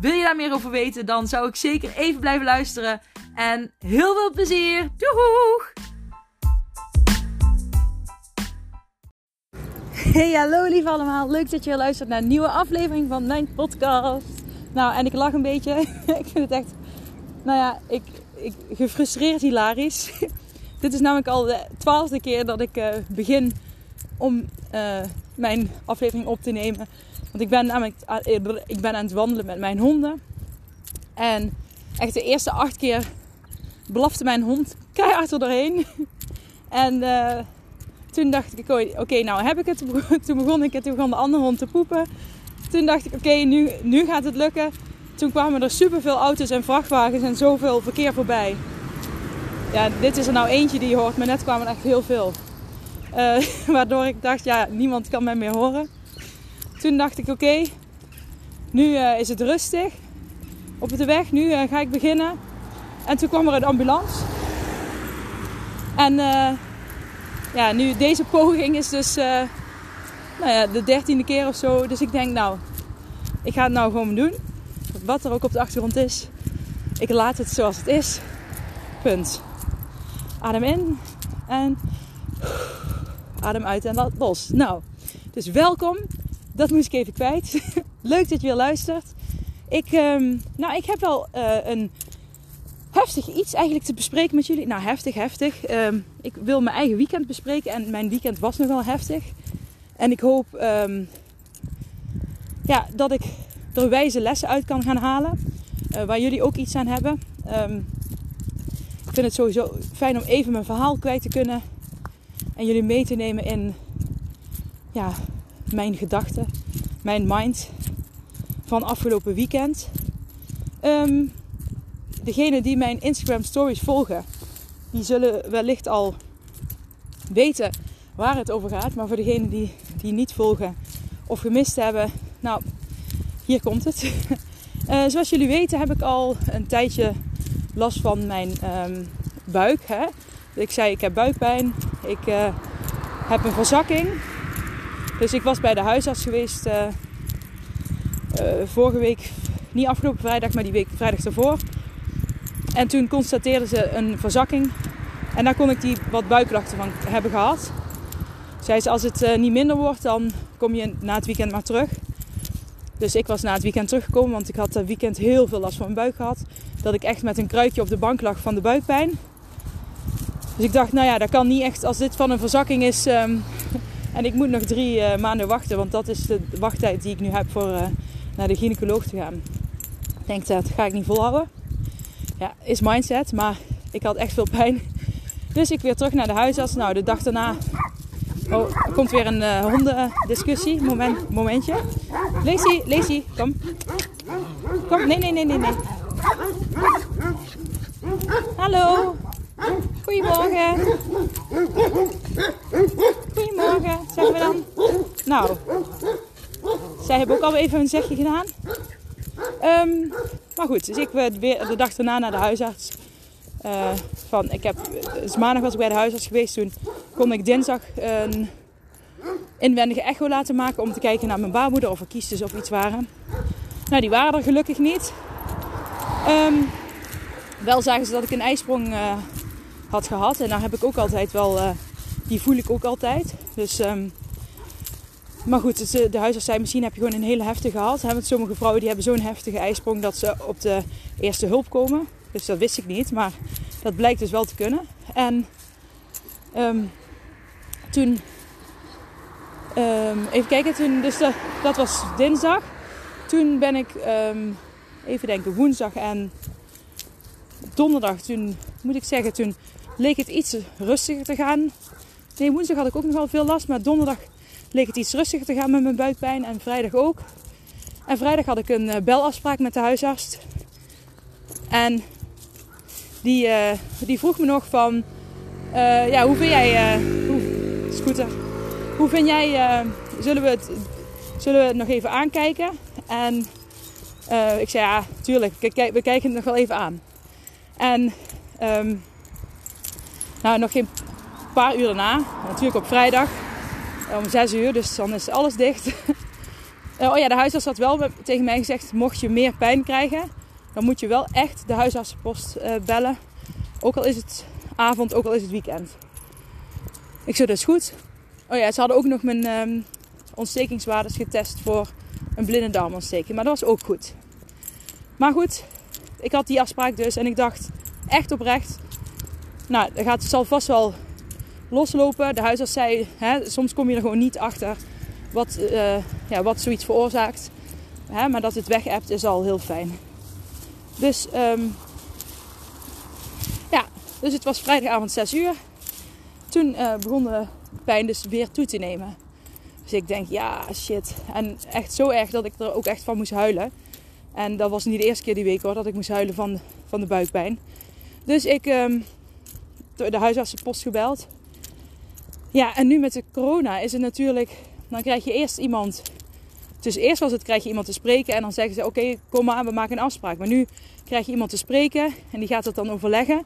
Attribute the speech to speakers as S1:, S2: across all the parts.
S1: Wil je daar meer over weten, dan zou ik zeker even blijven luisteren. En heel veel plezier! Doeg! Hey, hallo lief allemaal. Leuk dat je weer luistert naar een nieuwe aflevering van mijn podcast. Nou, en ik lach een beetje. ik vind het echt, nou ja, ik, ik gefrustreerd hilarisch. Dit is namelijk al de twaalfde keer dat ik uh, begin om uh, mijn aflevering op te nemen. Want ik ben, namelijk, ik ben aan het wandelen met mijn honden. En echt de eerste acht keer blafte mijn hond keihard er doorheen. En uh, toen dacht ik, oké, nou heb ik het. Toen begon ik het, toen begon de andere hond te poepen. Toen dacht ik, oké, nu, nu gaat het lukken. Toen kwamen er superveel auto's en vrachtwagens en zoveel verkeer voorbij. Ja, dit is er nou eentje die je hoort, maar net kwamen er echt heel veel. Uh, waardoor ik dacht, ja, niemand kan mij meer horen. Toen dacht ik, oké, nu uh, is het rustig op de weg. Nu uh, ga ik beginnen. En toen kwam er een ambulance. En ja, nu deze poging is dus nou ja, de dertiende keer of zo. Dus ik denk, nou, ik ga het nou gewoon doen. Wat er ook op de achtergrond is. Ik laat het zoals het is. Punt. Adem in en adem uit en laat los. Nou, dus welkom. Dat moest ik even kwijt. Leuk dat je weer luistert. Ik, um, nou, ik heb wel uh, een heftig iets eigenlijk te bespreken met jullie. Nou, heftig, heftig. Um, ik wil mijn eigen weekend bespreken en mijn weekend was nogal heftig. En ik hoop um, ja, dat ik er wijze lessen uit kan gaan halen. Uh, waar jullie ook iets aan hebben. ik vind het sowieso fijn om even mijn verhaal kwijt te kunnen. En jullie mee te nemen in ja, mijn gedachten, mijn mind van afgelopen weekend. Um, degenen die mijn Instagram stories volgen, die zullen wellicht al weten waar het over gaat. Maar voor degenen die, die niet volgen of gemist hebben, nou, hier komt het. Uh, zoals jullie weten heb ik al een tijdje last van mijn um, buik. Hè? Ik zei ik heb buikpijn, ik uh, heb een verzakking. Dus ik was bij de huisarts geweest uh, vorige week, niet afgelopen vrijdag, maar die week vrijdag daarvoor. En toen constateerden ze een verzakking. En daar kon ik die wat buikklachten van hebben gehad. Zei ze, als het uh, niet minder wordt, dan kom je na het weekend maar terug. Dus ik was na het weekend teruggekomen, want ik had het weekend heel veel last van mijn buik gehad. Dat ik echt met een kruikje op de bank lag van de buikpijn. Dus ik dacht, nou ja, dat kan niet echt als dit van een verzakking is. Um, en ik moet nog drie uh, maanden wachten, want dat is de wachttijd die ik nu heb voor uh, naar de gynaecoloog te gaan. Ik denk, dat ga ik niet volhouden. Ja, is mindset, maar ik had echt veel pijn. Dus ik weer terug naar de huisarts. Nou, de dag daarna oh, komt weer een uh, hondendiscussie. Moment, momentje. Lacey, Lacey, kom. Kom, nee, nee, nee, nee, nee. Hallo. Goedemorgen. Goedemorgen, zeggen we dan. Nou, zij hebben ook al even een zegje gedaan. Um, maar goed, dus ik weer de dag daarna naar de huisarts. Uh, van, ik heb, dus maandag was ik bij de huisarts geweest. Toen kon ik dinsdag een inwendige echo laten maken om te kijken naar mijn baarmoeder of er kiestes of iets waren. Nou, die waren er gelukkig niet. Um, wel zagen ze dat ik een ijsprong uh, had gehad. En daar heb ik ook altijd wel, uh, die voel ik ook altijd. Dus, um, maar goed, de huisarts zei misschien heb je gewoon een hele heftige gehad. Want sommige vrouwen die hebben zo'n heftige ijsprong dat ze op de eerste hulp komen. Dus dat wist ik niet, maar dat blijkt dus wel te kunnen. En um, toen, um, even kijken, toen, dus dat was dinsdag. Toen ben ik, even denken, woensdag en donderdag, toen moet ik zeggen, toen leek het iets rustiger te gaan. Nee, woensdag had ik ook nog wel veel last, maar donderdag leek het iets rustiger te gaan met mijn buikpijn en vrijdag ook. En vrijdag had ik een belafspraak met de huisarts. En die, eh, die vroeg me nog van... eh, ja, hoe vind jij... eh, hoe, scooter. Hoe vind jij... eh, zullen, we het, zullen we het nog even aankijken? En eh, ik zei, ja, tuurlijk. We kijken het nog wel even aan. En... ehm, nou, nog geen paar uur daarna. Natuurlijk op vrijdag. Om 6 uur, dus dan is alles dicht. Eh, oh ja, de huisarts had wel tegen mij gezegd: mocht je meer pijn krijgen, dan moet je wel echt de huisartsenpost eh, bellen. Ook al is het avond, ook al is het weekend. Ik zo, dat is goed. Oh ja, ze hadden ook nog mijn ehm, ontstekingswaardes getest voor een blinde darmontsteking. Maar dat was ook goed. Maar goed, ik had die afspraak dus en ik dacht echt oprecht. Nou, dat gaat, zal vast wel loslopen. De huisarts zei, hè, soms kom je er gewoon niet achter wat, eh, ja, wat zoiets veroorzaakt. Hè, maar dat het weg hebt is al heel fijn. Dus, ehm, ja, dus het was vrijdagavond 6 uur. Toen eh, begon de pijn dus weer toe te nemen. Dus ik denk, ja, shit. En echt zo erg dat ik er ook echt van moest huilen. En dat was niet de eerste keer die week hoor, dat ik moest huilen van, van de buikpijn. Dus ik ehm de huisartsenpost gebeld. Ja, en nu met de corona is het natuurlijk... Dan krijg je eerst iemand... Dus eerst was het, krijg je iemand te spreken en dan zeggen ze... Oké, kom maar, we maken een afspraak. Maar nu krijg je iemand te spreken en die gaat het dan overleggen.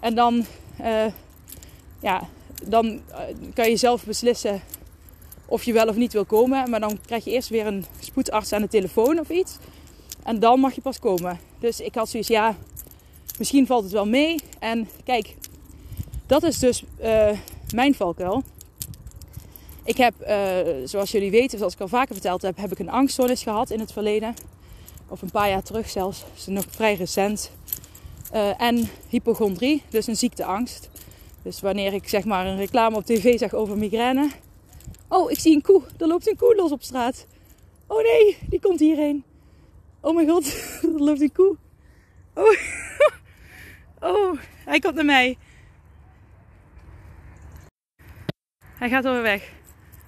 S1: En dan... eh, ja, dan eh, kan je zelf beslissen of je wel of niet wil komen. Maar dan krijg je eerst weer een spoedarts aan de telefoon of iets. En dan mag je pas komen. Dus ik had zoiets, ja, misschien valt het wel mee. En kijk, dat is dus eh, mijn valkuil. Ik heb, eh, zoals jullie weten, zoals ik al vaker verteld heb, heb ik een angststoornis gehad in het verleden. Of een paar jaar terug zelfs. Is nog vrij recent. Eh, en hypochondrie, dus een ziekteangst. Dus wanneer ik zeg maar een reclame op tv zag over migraine. Oh, ik zie een koe. Er loopt een koe los op straat. Oh nee, die komt hierheen. Oh mijn god, er loopt een koe. Oh, oh hij komt naar mij. Hij gaat alweer weg.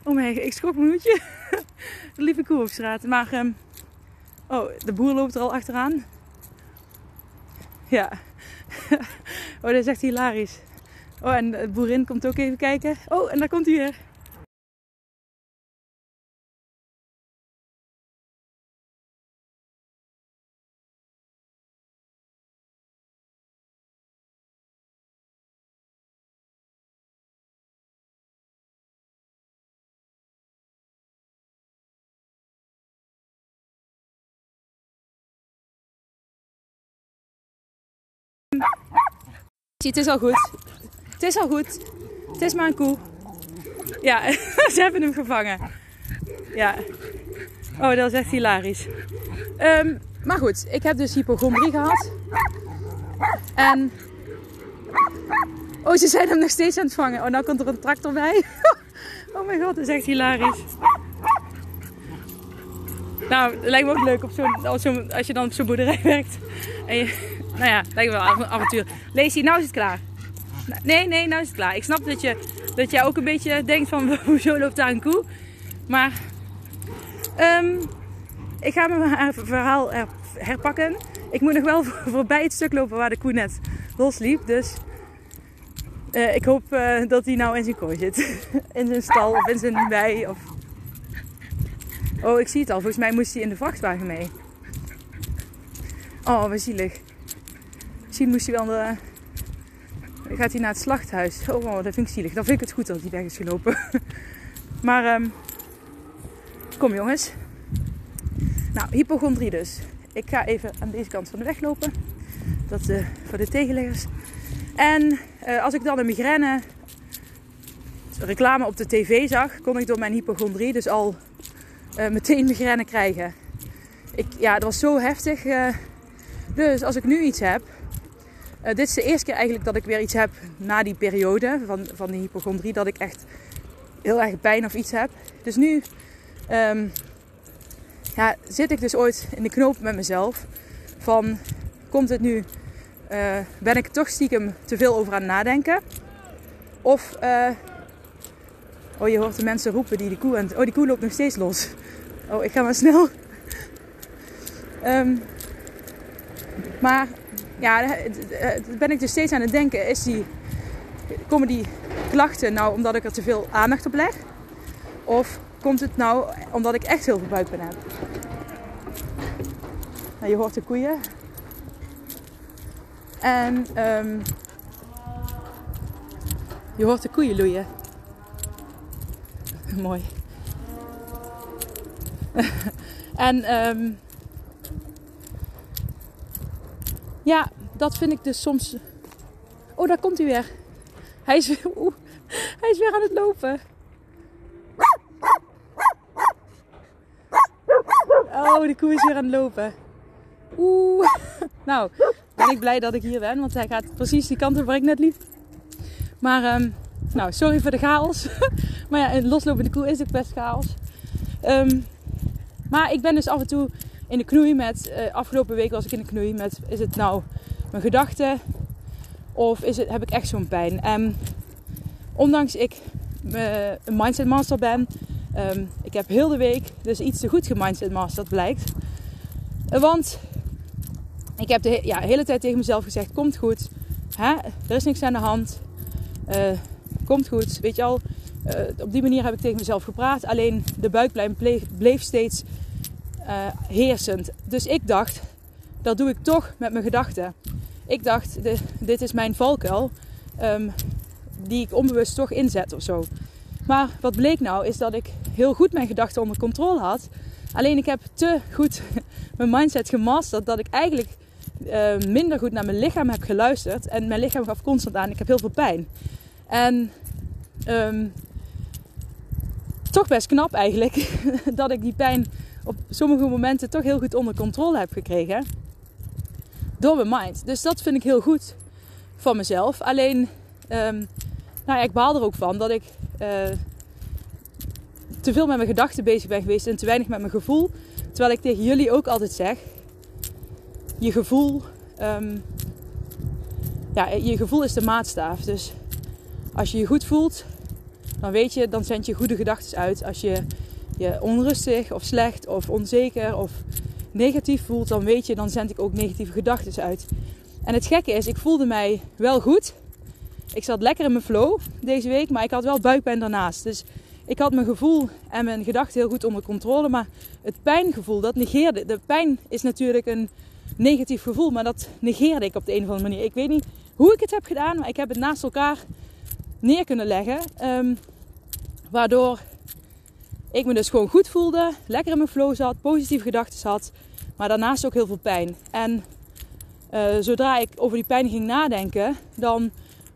S1: Oh mijn, ik schrok mijn hoedje. Er liep een koe op straat. Maar, ehm, oh, de boer loopt er al achteraan. Ja. Oh, dat is echt hilarisch. Oh, en de boerin komt ook even kijken. Oh, en daar komt hij weer. Het is al goed. Het is al goed. Het is maar een koe. Ja, ze hebben hem gevangen. Ja. Oh, dat is echt hilarisch. Ehm, maar goed, ik heb dus hypochondrie gehad. En... Oh, ze zijn hem nog steeds aan het vangen. Oh, nou komt er een tractor bij. Oh mijn god, dat is echt hilarisch. Nou, lijkt me ook leuk op zo'n- als je dan op zo'n boerderij werkt. En je, nou ja, lijkt wel een avontuur. Lacey, nou is het klaar. Nee, nee, nou is het klaar. Ik snap dat, je, dat jij ook een beetje denkt van hoezo loopt daar een koe. Maar ehm, ik ga mijn verhaal her- herpakken. Ik moet nog wel voorbij het stuk lopen waar de koe net losliep. Dus eh, ik hoop eh, dat hij nou in zijn kooi zit. In zijn stal of in zijn wei. Of... Oh, ik zie het al. Volgens mij moest hij in de vrachtwagen mee. Oh, wat zielig. Misschien moest hij wel... De... Gaat hij naar het slachthuis. Oh, dat vind ik zielig. Dan vind ik het goed dat hij weg is gelopen. maar, ehm, kom jongens. Nou, hypochondrie dus. Ik ga even aan deze kant van de weg lopen. Dat is voor de tegenleggers. En eh, als ik dan een migraine reclame op de tv zag, kon ik door mijn hypochondrie dus al eh, meteen migraine krijgen. Ik, ja, dat was zo heftig. eh. dus als ik nu iets heb, eh, dit is de eerste keer eigenlijk dat ik weer iets heb na die periode van, van die hypochondrie, dat ik echt heel erg pijn of iets heb. Dus nu ehm, ja, zit ik dus ooit in de knoop met mezelf van, komt het nu, eh, ben ik toch stiekem te veel over aan het nadenken? Of, eh, oh je hoort de mensen roepen die die koe aan, oh die koe loopt nog steeds los. Oh, ik ga maar snel. Ehm, maar ja, daar ben ik dus steeds aan het denken. Is die, komen die klachten nou omdat ik er te veel aandacht op leg? Of komt het nou omdat ik echt heel veel buikpijn heb? Nou, je hoort de koeien. En um, je hoort de koeien loeien. Mooi. en um, ja, dat vind ik dus soms. Oh, daar komt hij weer. Hij is, hij is weer aan het lopen. Oh, de koe is weer aan het lopen. Oeh. Nou, ben ik blij dat ik hier ben, want hij gaat precies die kant op waar ik net liep. Maar, um, nou, sorry voor de chaos. maar ja, een loslopende koe is ook best chaos. Um, maar ik ben dus af en toe in de knoei met, uh, afgelopen week was ik in de knoei met, is het nou mijn gedachten of is het, heb ik echt zo'n pijn? En ondanks ik uh, een mindset master ben, um, ik heb heel de week dus iets te goed gemindset master blijkt. Want ik heb de ja, hele tijd tegen mezelf gezegd: komt goed, hè? er is niks aan de hand, uh, komt goed. Weet je al, op die manier heb ik tegen mezelf gepraat. Alleen de buikpijn bleef, bleef steeds uh, heersend. Dus ik dacht, dat doe ik toch met mijn gedachten. Ik dacht, de, dit is mijn valkuil, um, die ik onbewust toch inzet of zo. Maar wat bleek nou, is dat ik heel goed mijn gedachten onder controle had. Alleen ik heb te goed mijn mindset gemasterd dat ik eigenlijk uh, minder goed naar mijn lichaam heb geluisterd. En mijn lichaam gaf constant aan, ik heb heel veel pijn. En um, toch best knap eigenlijk dat ik die pijn op sommige momenten toch heel goed onder controle heb gekregen. Door mijn mind. Dus dat vind ik heel goed van mezelf. Alleen, um, nou ja, ik baal er ook van dat ik uh, te veel met mijn gedachten bezig ben geweest en te weinig met mijn gevoel. Terwijl ik tegen jullie ook altijd zeg: je gevoel, um, ja, je gevoel is de maatstaaf. Dus als je je goed voelt, dan weet je, dan zend je goede gedachten uit. Als je je onrustig of slecht of onzeker of negatief voelt, dan weet je, dan zend ik ook negatieve gedachten uit. En het gekke is, ik voelde mij wel goed. Ik zat lekker in mijn flow deze week, maar ik had wel buikpijn daarnaast. Dus ik had mijn gevoel en mijn gedachten heel goed onder controle. Maar het pijngevoel, dat negeerde. De pijn is natuurlijk een negatief gevoel, maar dat negeerde ik op de een of andere manier. Ik weet niet hoe ik het heb gedaan, maar ik heb het naast elkaar neer kunnen leggen. Um, waardoor ik me dus gewoon goed voelde, lekker in mijn flow zat, positieve gedachten had, maar daarnaast ook heel veel pijn. En uh, zodra ik over die pijn ging nadenken, dan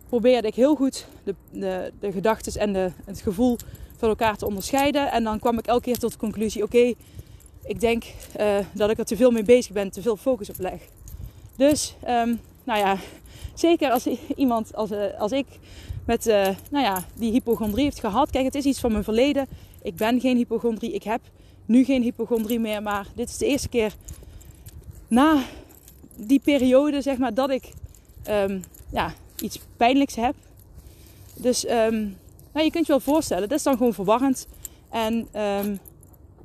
S1: probeerde ik heel goed de, de, de gedachten en de, het gevoel van elkaar te onderscheiden. En dan kwam ik elke keer tot de conclusie: oké, ik denk uh, dat ik er te veel mee bezig ben, te veel focus op leg. Dus, um, nou ja, zeker als iemand als, uh, als ik met nou ja, die hypochondrie heeft gehad. Kijk, het is iets van mijn verleden. Ik ben geen hypochondrie. Ik heb nu geen hypochondrie meer. Maar dit is de eerste keer na die periode, zeg maar, dat ik um, ja, iets pijnlijks heb. Dus um, nou, je kunt je wel voorstellen, dat is dan gewoon verwarrend. En um,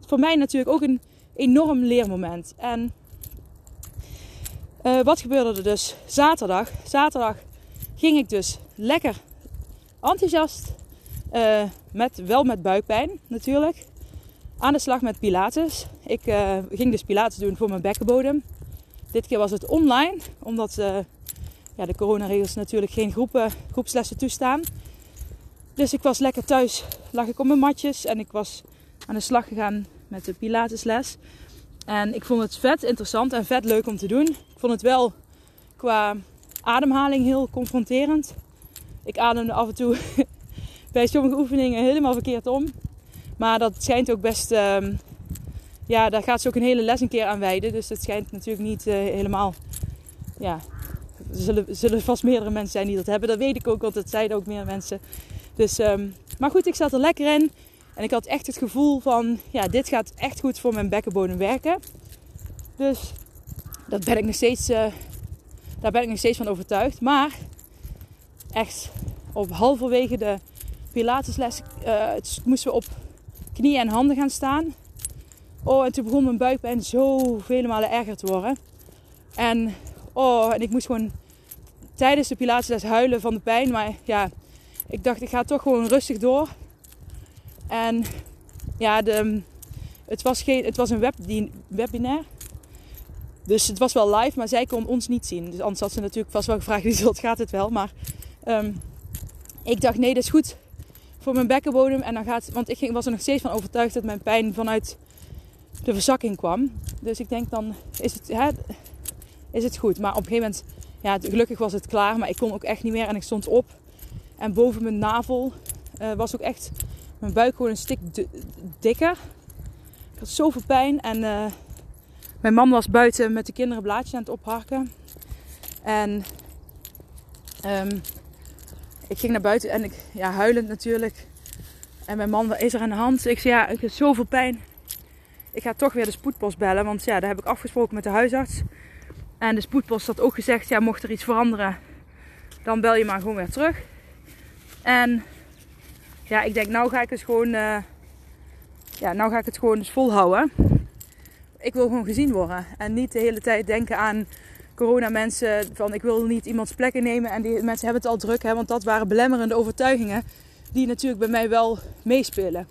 S1: voor mij natuurlijk ook een enorm leermoment. En uh, wat gebeurde er dus zaterdag? Zaterdag ging ik dus lekker enthousiast. Uh, met, wel met buikpijn natuurlijk. Aan de slag met Pilates. Ik uh, ging dus Pilates doen voor mijn bekkenbodem. Dit keer was het online, omdat uh, ja, de coronaregels natuurlijk geen groepen, groepslessen toestaan. Dus ik was lekker thuis, lag ik op mijn matjes en ik was aan de slag gegaan met de Pilatesles. En ik vond het vet interessant en vet leuk om te doen. Ik vond het wel qua ademhaling heel confronterend. Ik ademde af en toe bij sommige oefeningen helemaal verkeerd om. Maar dat schijnt ook best. Uh, ja, daar gaat ze ook een hele les een keer aan wijden. Dus het schijnt natuurlijk niet uh, helemaal. Ja, er zullen, zullen vast meerdere mensen zijn die dat hebben. Dat weet ik ook, want dat zeiden ook meer mensen. Dus, um, maar goed, ik zat er lekker in. En ik had echt het gevoel van: ja, dit gaat echt goed voor mijn bekkenbodem werken. Dus dat ben ik nog steeds, uh, daar ben ik nog steeds van overtuigd. Maar echt op halverwege de Pilatesles uh, moesten we op knieën en handen gaan staan. Oh, en toen begon mijn buikpijn zo vele malen erger te worden. En Oh, en ik moest gewoon tijdens de Pilatesles huilen van de pijn. Maar ja, ik dacht, ik ga toch gewoon rustig door. En ja, de, het, was geen, het was een web, die, webinar. Dus het was wel live, maar zij kon ons niet zien. Dus anders had ze natuurlijk vast wel gevraagd, wie gaat het wel. Maar um, ik dacht, nee, dat is goed voor mijn bekkenbodem. En dan gaat, want ik was er nog steeds van overtuigd dat mijn pijn vanuit de verzakking kwam. Dus ik denk, dan is het, is het goed. Maar op een gegeven moment, ja, gelukkig was het klaar. Maar ik kon ook echt niet meer en ik stond op. En boven mijn navel uh, was ook echt mijn buik gewoon een stuk dikker. Ik had zoveel pijn en uh, mijn man was buiten met de kinderen blaadjes aan het opharken. En um, ik ging naar buiten en ik, ja, huilend natuurlijk. En mijn man, wat is er aan de hand? Ik zei, ja, ik heb zoveel pijn. Ik ga toch weer de spoedpost bellen, want ja, daar heb ik afgesproken met de huisarts. En de spoedpost had ook gezegd, ja, mocht er iets veranderen, dan bel je maar gewoon weer terug. En ja, ik denk, nou ga ik het gewoon, uh, ja, nou ga ik het gewoon dus volhouden. Ik wil gewoon gezien worden en niet de hele tijd denken aan corona mensen van ik wil niet iemands plekken nemen en die mensen hebben het al druk, hè, want dat waren belemmerende overtuigingen die natuurlijk bij mij wel meespelen.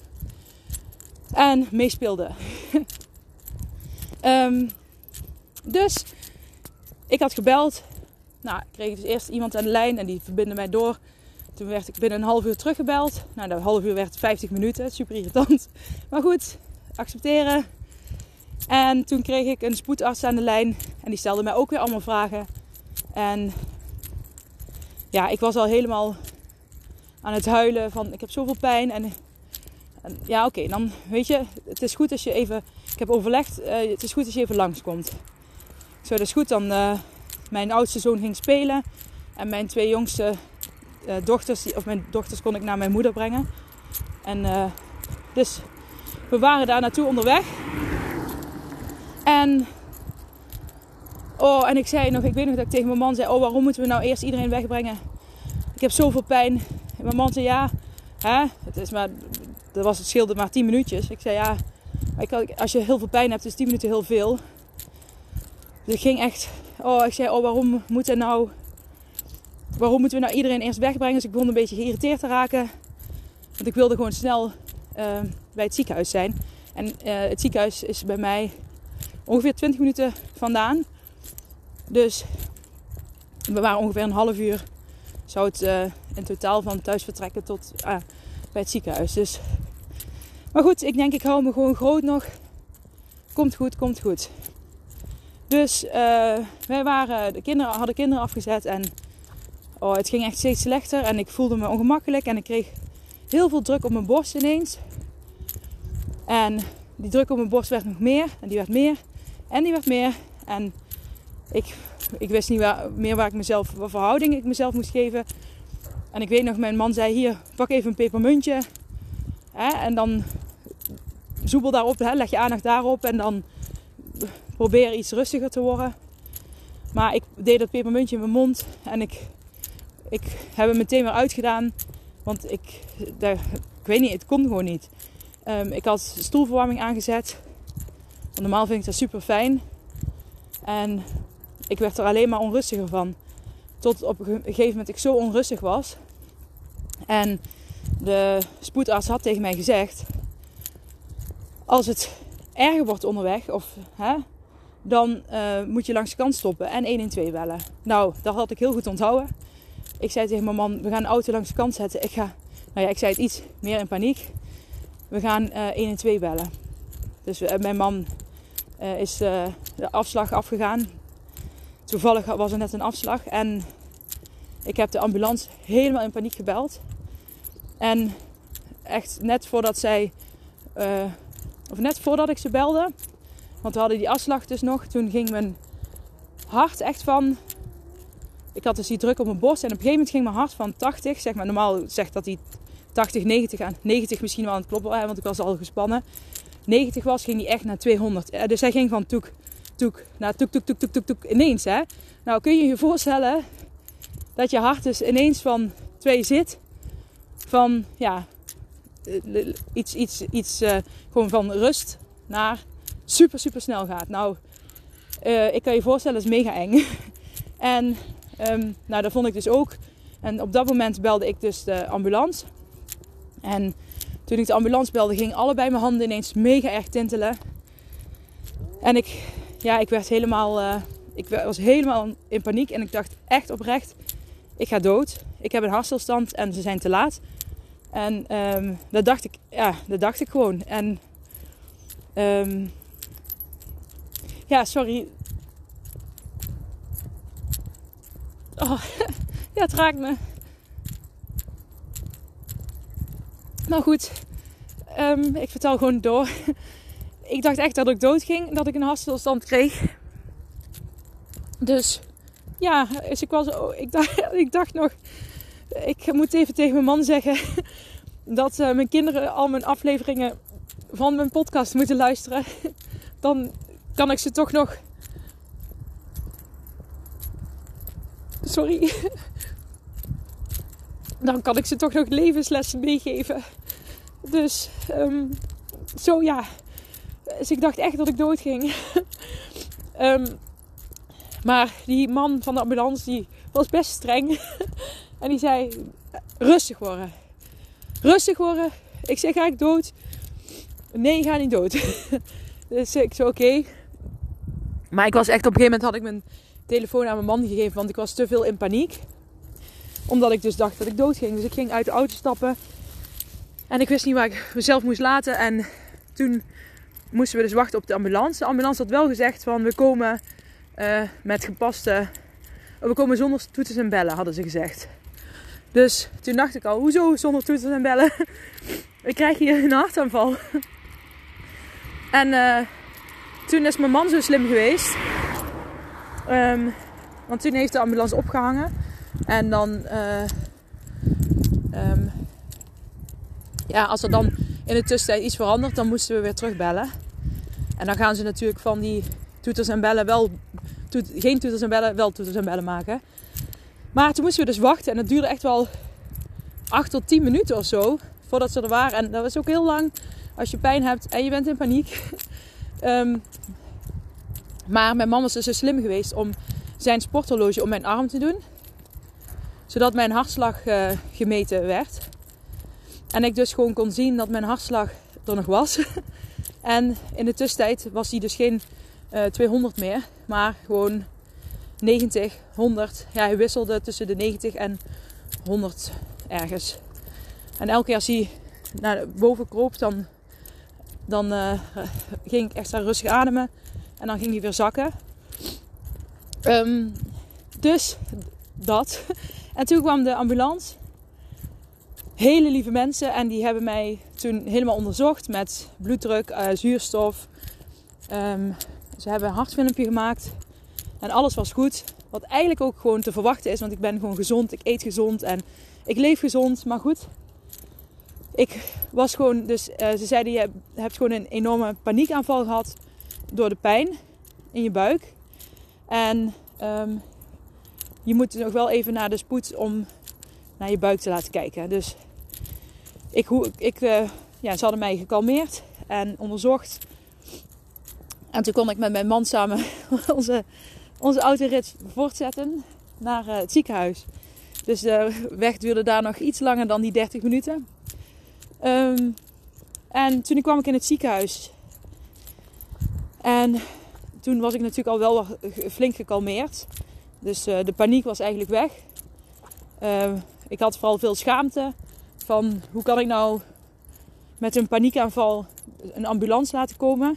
S1: En meespeelden. um, dus ik had gebeld. Nou, ik kreeg dus eerst iemand aan de lijn en die verbindde mij door. Toen werd ik binnen een half uur teruggebeld. Nou, dat half uur werd 50 minuten. Super irritant. Maar goed, accepteren. En toen kreeg ik een spoedarts aan de lijn. En die stelde mij ook weer allemaal vragen. En ja, ik was al helemaal aan het huilen van ik heb zoveel pijn. En, en ja, oké, dan weet je, het is goed als je even, ik heb overlegd, uh, het is goed als je even langskomt. Zo, dat is goed. Dan, uh, mijn oudste zoon ging spelen. En mijn twee jongste uh, dochters, of mijn dochters kon ik naar mijn moeder brengen. En dus we waren daar naartoe onderweg. En, oh, en ik zei nog, ik weet nog dat ik tegen mijn man zei: Oh, waarom moeten we nou eerst iedereen wegbrengen? Ik heb zoveel pijn. En mijn man zei: Ja, hè, het is maar, dat was het scheelde maar 10 minuutjes. Ik zei: Ja, als je heel veel pijn hebt, is 10 minuten heel veel. Dus ik ging echt, oh, ik zei: Oh, waarom moeten nou, waarom moeten we nou iedereen eerst wegbrengen? Dus ik begon een beetje geïrriteerd te raken. Want ik wilde gewoon snel uh, bij het ziekenhuis zijn. En uh, het ziekenhuis is bij mij ongeveer 20 minuten vandaan. Dus we waren ongeveer een half uur. Zou het uh, in totaal van thuis vertrekken tot uh, bij het ziekenhuis. Dus, maar goed, ik denk ik hou me gewoon groot nog. Komt goed, komt goed. Dus uh, wij waren, de kinderen hadden kinderen afgezet en oh, het ging echt steeds slechter. En ik voelde me ongemakkelijk en ik kreeg heel veel druk op mijn borst ineens. En die druk op mijn borst werd nog meer en die werd meer. En die werd meer. En ik, ik wist niet waar, meer waar ik mezelf, wat verhouding ik mezelf moest geven. En ik weet nog, mijn man zei: Hier, pak even een pepermuntje. Hè, en dan zoebel daarop, hè, leg je aandacht daarop. En dan probeer iets rustiger te worden. Maar ik deed dat pepermuntje in mijn mond. En ik, ik heb hem meteen weer uitgedaan. Want ik, ik weet niet, het kon gewoon niet. Um, ik had stoelverwarming aangezet normaal vind ik dat super fijn. En ik werd er alleen maar onrustiger van. Tot op een gegeven moment ik zo onrustig was. En de spoedarts had tegen mij gezegd: Als het erger wordt onderweg, of, hè, dan uh, moet je langs de kant stoppen en 112 bellen. Nou, dat had ik heel goed onthouden. Ik zei tegen mijn man: We gaan de auto langs de kant zetten. Ik ga, nou ja, ik zei het iets meer in paniek. We gaan uh, 112 bellen. Dus uh, mijn man uh, is uh, de afslag afgegaan. Toevallig was er net een afslag en ik heb de ambulance helemaal in paniek gebeld. En echt net voordat zij, uh, of net voordat ik ze belde, want we hadden die afslag dus nog, toen ging mijn hart echt van. Ik had dus die druk op mijn borst en op een gegeven moment ging mijn hart van 80, zeg maar normaal zegt dat hij 80, 90 aan 90 misschien wel aan het kloppen, want ik was al gespannen. 90 was, ging hij echt naar 200. Eh, dus hij ging van toek, toek, naar toek, toek, toek, toek, toek, ineens. Hè? Nou kun je je voorstellen dat je hart dus ineens van 2 zit. Van, ja, eh, iets, iets, iets uh, gewoon van rust naar super, super snel gaat. Nou, ik kan je voorstellen, is mega eng. En ehm, nou, dat vond ik dus ook. En op dat moment belde ik dus de ambulance. En toen ik de ambulance belde, gingen allebei mijn handen ineens mega erg tintelen. En ik, ja, ik werd helemaal, uh, ik was helemaal in paniek. En ik dacht echt oprecht, ik ga dood. Ik heb een hartstilstand en ze zijn te laat. En um, dat dacht ik, ja, dat dacht ik gewoon. En um, ja, sorry. Oh, ja, het raakt me. Nou goed, um, ik vertel gewoon door. ik dacht echt dat ik dood ging, dat ik een hartstilstand kreeg. Dus ja, dus ik, was, ik, dacht, ik dacht nog, ik moet even tegen mijn man zeggen dat uh, mijn kinderen al mijn afleveringen van mijn podcast moeten luisteren. Dan kan ik ze toch nog. Sorry. Dan kan ik ze toch nog levenslessen meegeven. Dus, um, zo ja. Dus ik dacht echt dat ik dood ging. um, maar die man van de ambulance die was best streng. en die zei: rustig worden. Rustig worden. Ik zeg: ga ik dood? Nee, ga niet dood. dus ik zei: oké. Maar ik was echt op een gegeven moment had ik mijn telefoon aan mijn man gegeven, want ik was te veel in paniek. Omdat ik dus dacht dat ik dood ging. Dus ik ging uit de auto stappen. En ik wist niet waar ik mezelf moest laten. En toen moesten we dus wachten op de ambulance. De ambulance had wel gezegd van we komen uh, met gepaste. We komen zonder toeters en bellen, hadden ze gezegd. Dus toen dacht ik al, hoezo zonder toeters en bellen? ik krijg hier een hartaanval. en uh, toen is mijn man zo slim geweest. Um, want toen heeft de ambulance opgehangen. En dan, uh, um, ja, als er dan in de tussentijd iets verandert, dan moesten we weer terugbellen. En dan gaan ze natuurlijk van die toeters en bellen wel, toet, geen toeters en bellen, wel toeters en bellen maken. Maar toen moesten we dus wachten en het duurde echt wel 8 tot 10 minuten of zo voordat ze er waren. En dat was ook heel lang als je pijn hebt en je bent in paniek. um, maar mijn mama was dus zo slim geweest om zijn sporthorloge om mijn arm te doen. Zodat mijn hartslag uh, gemeten werd. En ik dus gewoon kon zien dat mijn hartslag er nog was. en in de tussentijd was hij dus geen uh, eh, 200 meer. Maar gewoon 90, 100. Ja, hij wisselde tussen de 90 en 100 ergens. En elke keer als hij naar boven kroop, dan, dan uh, ging ik extra rustig ademen. En dan ging hij weer zakken. Um, dus dat. En toen kwam de ambulance. Hele lieve mensen. En die hebben mij toen helemaal onderzocht met bloeddruk, uh, zuurstof. Um, ze hebben een hartfilmpje gemaakt. En alles was goed. Wat eigenlijk ook gewoon te verwachten is. Want ik ben gewoon gezond. Ik eet gezond. En ik leef gezond. Maar goed. Ik was gewoon. Dus uh, ze zeiden: Je hebt gewoon een enorme paniekaanval gehad. Door de pijn in je buik. En um, je moet nog wel even naar de spoed om naar je buik te laten kijken. Dus ik, ik, uh, ja, ze hadden mij gekalmeerd en onderzocht. En toen kon ik met mijn man samen onze, onze autorit voortzetten naar uh, het ziekenhuis. Dus de weg duurde daar nog iets langer dan die 30 minuten. Um, en toen kwam ik in het ziekenhuis. En toen was ik natuurlijk al wel flink gekalmeerd. Dus uh, de paniek was eigenlijk weg. Uh, ik had vooral veel schaamte van hoe kan ik nou met een paniekaanval een ambulance laten komen.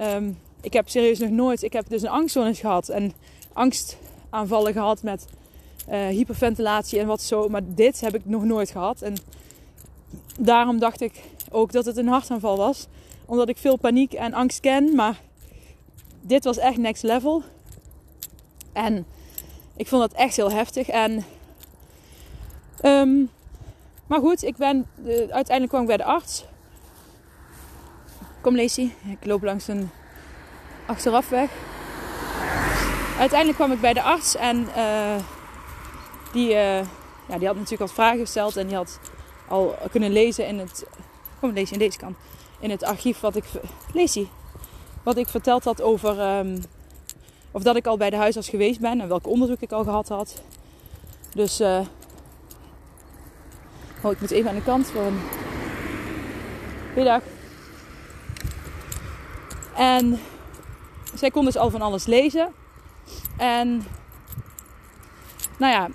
S1: Um, ik heb serieus nog nooit, ik heb dus een angststoornis gehad en angstaanvallen gehad met uh, hyperventilatie en wat zo. Maar dit heb ik nog nooit gehad. En daarom dacht ik ook dat het een hartaanval was. Omdat ik veel paniek en angst ken. Maar dit was echt next level. En ik vond het echt heel heftig. En, um, maar goed, ik ben, uh, uiteindelijk kwam ik bij de arts. Kom Lacey, ik loop langs een achterafweg. Uiteindelijk kwam ik bij de arts en uh, die, uh, ja, die had natuurlijk wat vragen gesteld. En die had al kunnen lezen in het... Kom lezen in deze kant. In het archief wat ik... Lacey, wat ik verteld had over um, Of dat ik al bij de huisarts geweest ben en welk onderzoek ik al gehad had. Dus. Oh, ik moet even aan de kant voor een. En zij kon dus al van alles lezen. En nou ja,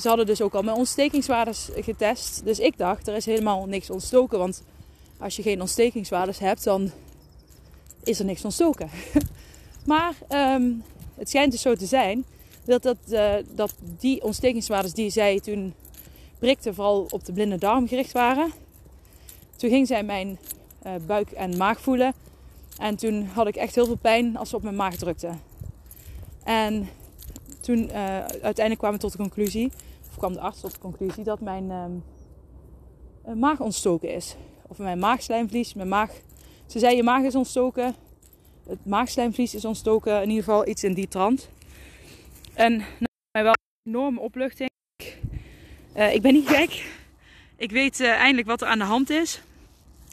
S1: ze hadden dus ook al mijn ontstekingswaardes getest. Dus ik dacht, er is helemaal niks ontstoken. Want als je geen ontstekingswaardes hebt, dan is er niks ontstoken. maar um, het schijnt dus zo te zijn dat, dat, uh, dat die ontstekingswaardes die zij toen prikte, vooral op de blinde darm gericht waren. Toen ging zij mijn uh, buik en maag voelen. En toen had ik echt heel veel pijn als ze op mijn maag drukte. En toen uh, uiteindelijk kwamen we tot de conclusie, of kwam de arts tot de conclusie, dat mijn uh, maag ontstoken is. Of mijn maagslijmvlies, mijn maag. Ze zei je maag is ontstoken, het maagslijmvlies is ontstoken, in ieder geval iets in die trant. En nou, mij wel een enorme opluchting. Uh, ik ben niet gek. Ik weet eindelijk wat er aan de hand is.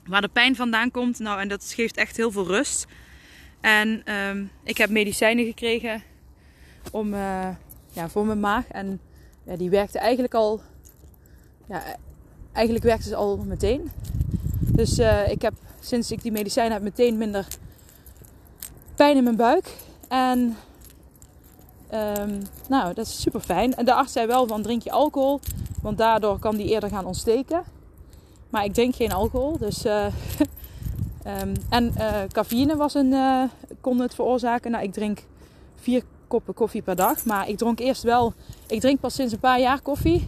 S1: Waar de pijn vandaan komt. Nou, en dat geeft echt heel veel rust. En um, ik heb medicijnen gekregen om, uh, ja, voor mijn maag. En ja, die werkte eigenlijk al. Ja, eigenlijk werkte ze al meteen. Dus ik heb sinds ik die medicijnen heb meteen minder pijn in mijn buik. En um, nou, dat is super fijn. En de arts zei wel van drink je alcohol, want daardoor kan die eerder gaan ontsteken. Maar ik drink geen alcohol, dus uh, um, en uh, cafeïne was een, uh, kon het veroorzaken. Nou, ik drink vier koppen koffie per dag. Maar ik dronk eerst wel. Ik drink pas sinds een paar jaar koffie.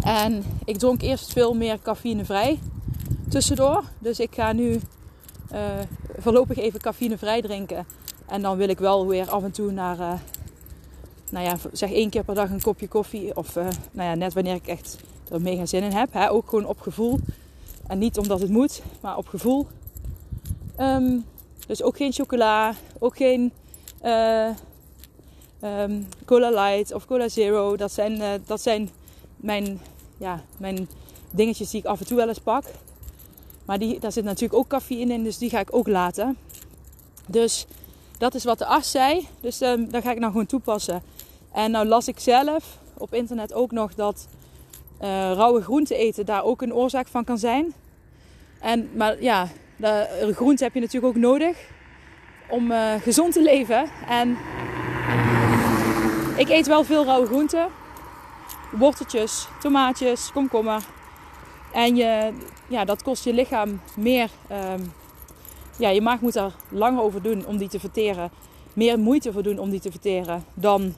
S1: En ik dronk eerst veel meer cafeïnevrij tussendoor. Dus ik ga nu voorlopig even cafeïnevrij drinken. En dan wil ik wel weer af en toe naar, nou ja, zeg één keer per dag een kopje koffie. Of uh, nou ja, net wanneer ik echt er mega zin in heb. Hè? Ook gewoon op gevoel. En niet omdat het moet, maar op gevoel. Um, dus ook geen chocola, ook geen uh, um, Cola Light of Cola Zero. Dat zijn, uh, dat zijn mijn, ja, mijn dingetjes die ik af en toe wel eens pak. Maar die, daar zit natuurlijk ook cafeïne in, dus die ga ik ook laten. Dus dat is wat de arts zei. Dus um, dat ga ik nou gewoon toepassen. En nou las ik zelf op internet ook nog dat uh, rauwe groenten eten daar ook een oorzaak van kan zijn. En, maar ja, de groente heb je natuurlijk ook nodig om uh, gezond te leven. En ik eet wel veel rauwe groenten. Worteltjes, tomaatjes, komkommer. En je, ja, dat kost je lichaam meer. Um, ja, je maag moet er langer over doen om die te verteren. Meer moeite voor doen om die te verteren dan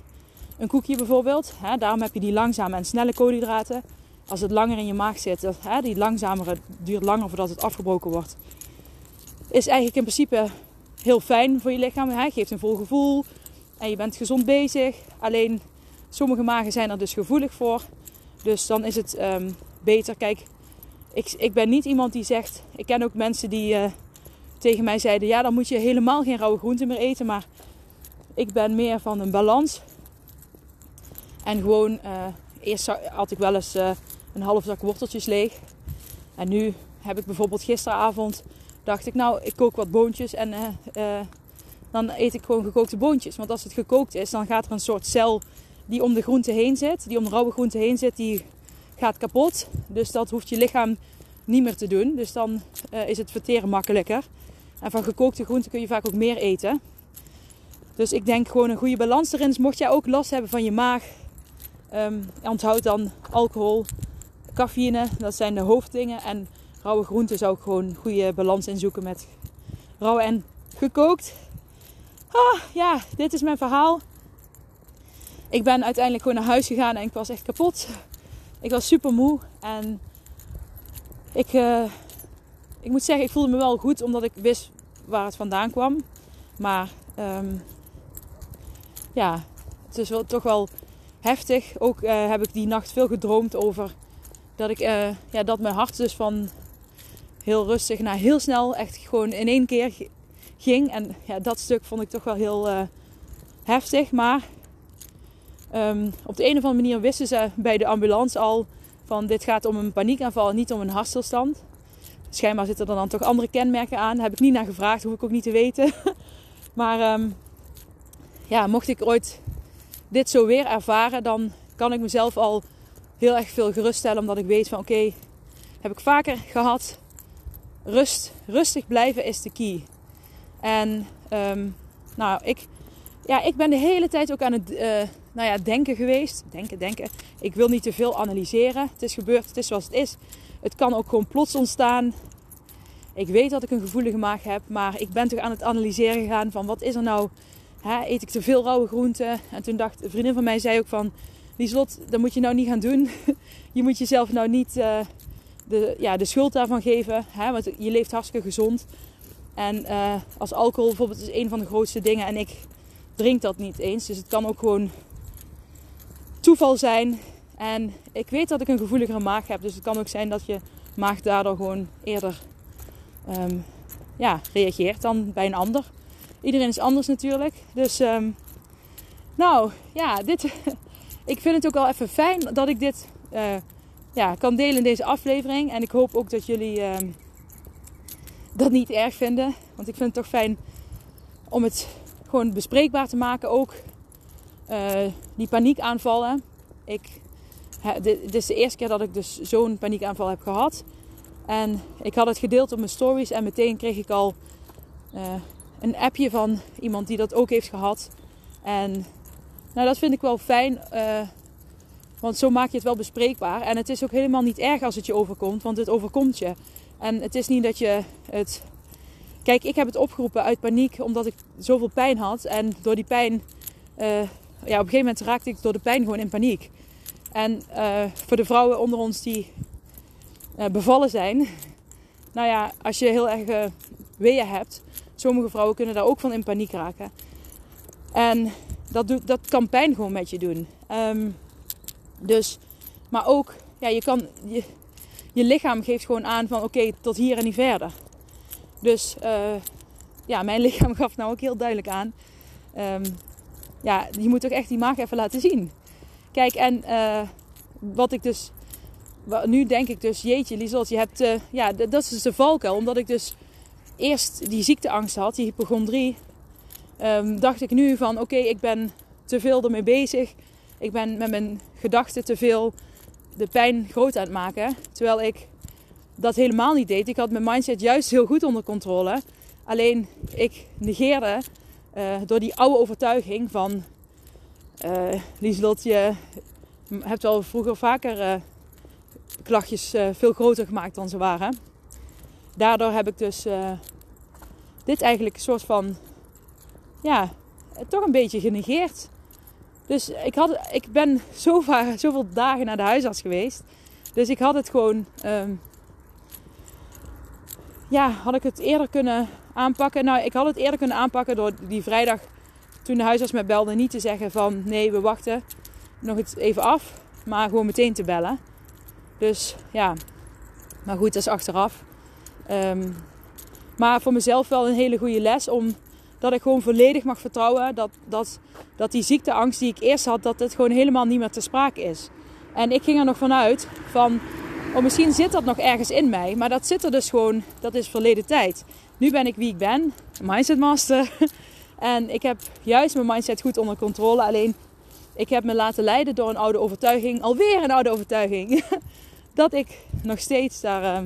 S1: een koekje bijvoorbeeld. Hè, daarom heb je die langzame en snelle koolhydraten. Als het langer in je maag zit, hè, die langzamere duurt langer voordat het afgebroken wordt. Is eigenlijk in principe heel fijn voor je lichaam. Hij geeft een vol gevoel en je bent gezond bezig. Alleen sommige magen zijn er dus gevoelig voor. Dus dan is het um, beter. Kijk, ik, ik ben niet iemand die zegt. Ik ken ook mensen die uh, tegen mij zeiden: ja, dan moet je helemaal geen rauwe groenten meer eten. Maar ik ben meer van een balans. En gewoon, uh, eerst had ik wel eens uh, een half zak worteltjes leeg. En nu heb ik bijvoorbeeld gisteravond dacht ik, nou, ik kook wat boontjes en uh, dan eet ik gewoon gekookte boontjes. Want als het gekookt is, dan gaat er een soort cel die om de groente heen zit, die om de rauwe groente heen zit, die gaat kapot. Dus dat hoeft je lichaam niet meer te doen. Dus dan is het verteren makkelijker. En van gekookte groenten kun je vaak ook meer eten. Dus ik denk gewoon een goede balans erin. Dus mocht jij ook last hebben van je maag, um, onthoud dan alcohol, cafeïne, dat zijn de hoofddingen. En rauwe groenten zou ik gewoon goede balans inzoeken met rauw en gekookt. Ah, ja, dit is mijn verhaal. Ik ben uiteindelijk gewoon naar huis gegaan en ik was echt kapot. Ik was super moe en ik, uh, ik moet zeggen, ik voelde me wel goed omdat ik wist waar het vandaan kwam. Maar um, ja, het is wel, toch wel heftig. Ook uh, heb ik die nacht veel gedroomd over dat, ik, uh, ja, dat mijn hart dus van heel rustig naar heel snel, echt gewoon in één keer ging. En ja, dat stuk vond ik toch wel heel uh, heftig. Maar um, op de een of andere manier wisten ze bij de ambulance al van dit gaat om een paniekaanval, niet om een hartstilstand. Schijnbaar zitten er dan toch andere kenmerken aan. Daar heb ik niet naar gevraagd, hoef ik ook niet te weten. maar um, ja, mocht ik ooit dit zo weer ervaren, dan kan ik mezelf al heel erg veel geruststellen. Omdat ik weet van oké, heb ik vaker gehad. Rust, rustig blijven is de key. En um, nou, ik, ja, ik ben de hele tijd ook aan het uh, nou ja, denken geweest. Denken, denken. Ik wil niet te veel analyseren. Het is gebeurd, het is zoals het is. Het kan ook gewoon plots ontstaan. Ik weet dat ik een gevoelige maag heb, maar ik ben toch aan het analyseren gegaan van wat is er nou? Hè, eet ik te veel rauwe groenten? En toen dacht een vriendin van mij zei ook van, Lieslot, dat moet je nou niet gaan doen. je moet jezelf nou niet uh, de, ja, de schuld daarvan geven, hè, want je leeft hartstikke gezond. En uh, als alcohol bijvoorbeeld is een van de grootste dingen en ik drink dat niet eens, dus het kan ook gewoon toeval zijn. En ik weet dat ik een gevoeligere maag heb, dus het kan ook zijn dat je maag daardoor gewoon eerder um, ja, reageert dan bij een ander. Iedereen is anders natuurlijk. Dus, um, nou ja, dit, ik vind het ook wel even fijn dat ik dit uh, ja, kan delen in deze aflevering. En ik hoop ook dat jullie um, dat niet erg vinden. Want ik vind het toch fijn om het gewoon bespreekbaar te maken. Ook uh, die paniekaanvallen. Ik, dit is de eerste keer dat ik dus zo'n paniekaanval heb gehad. En ik had het gedeeld op mijn stories en meteen kreeg ik al uh, een appje van iemand die dat ook heeft gehad. En nou, dat vind ik wel fijn, uh, want zo maak je het wel bespreekbaar. En het is ook helemaal niet erg als het je overkomt, want het overkomt je. En het is niet dat je het. Kijk, ik heb het opgeroepen uit paniek omdat ik zoveel pijn had. En door die pijn, uh, ja, op een gegeven moment raakte ik door de pijn gewoon in paniek. En voor de vrouwen onder ons die bevallen zijn. Nou ja, als je heel erg weeën hebt, sommige vrouwen kunnen daar ook van in paniek raken. En dat, doet, dat kan pijn gewoon met je doen. Um, dus, maar ook, ja, je kan, je, je lichaam geeft gewoon aan van oké, tot hier en niet verder. Dus uh, ja, mijn lichaam gaf nou ook heel duidelijk aan. Um, ja, je moet ook echt die maag even laten zien. Kijk, en wat ik dus nu denk ik dus, jeetje Lieslot, je hebt, uh, ja, dat is dus de valkuil. Omdat ik dus eerst die ziekteangst had, die hypochondrie, um, dacht ik nu van, oké, ik ben te veel ermee bezig. Ik ben met mijn gedachten te veel de pijn groot aan het maken. Terwijl ik dat helemaal niet deed. Ik had mijn mindset juist heel goed onder controle. Alleen ik negeerde uh, door die oude overtuiging van... Uh, Lieslot, je hebt wel vroeger vaker... Uh, klachtjes veel groter gemaakt dan ze waren. Daardoor heb ik dus uh, dit eigenlijk een soort van, ja, toch een beetje genegeerd. Dus ik, had, ik ben zo vaak, zoveel dagen naar de huisarts geweest. Dus ik had het gewoon, um, ja, had ik het eerder kunnen aanpakken. Nou, ik had het eerder kunnen aanpakken door die vrijdag, toen de huisarts me belde, niet te zeggen van nee, we wachten nog even af. Maar gewoon meteen te bellen. Dus ja, maar goed, dat is achteraf. Um, maar voor mezelf wel een hele goede les. Omdat ik gewoon volledig mag vertrouwen dat, dat, dat die ziekteangst die ik eerst had, dat het gewoon helemaal niet meer te sprake is. En ik ging er nog vanuit van, oh misschien zit dat nog ergens in mij. Maar dat zit er dus gewoon, dat is verleden tijd. Nu ben ik wie ik ben, mindset master. En ik heb juist mijn mindset goed onder controle. Alleen ik heb me laten leiden door een oude overtuiging. Alweer een oude overtuiging. dat ik nog steeds daar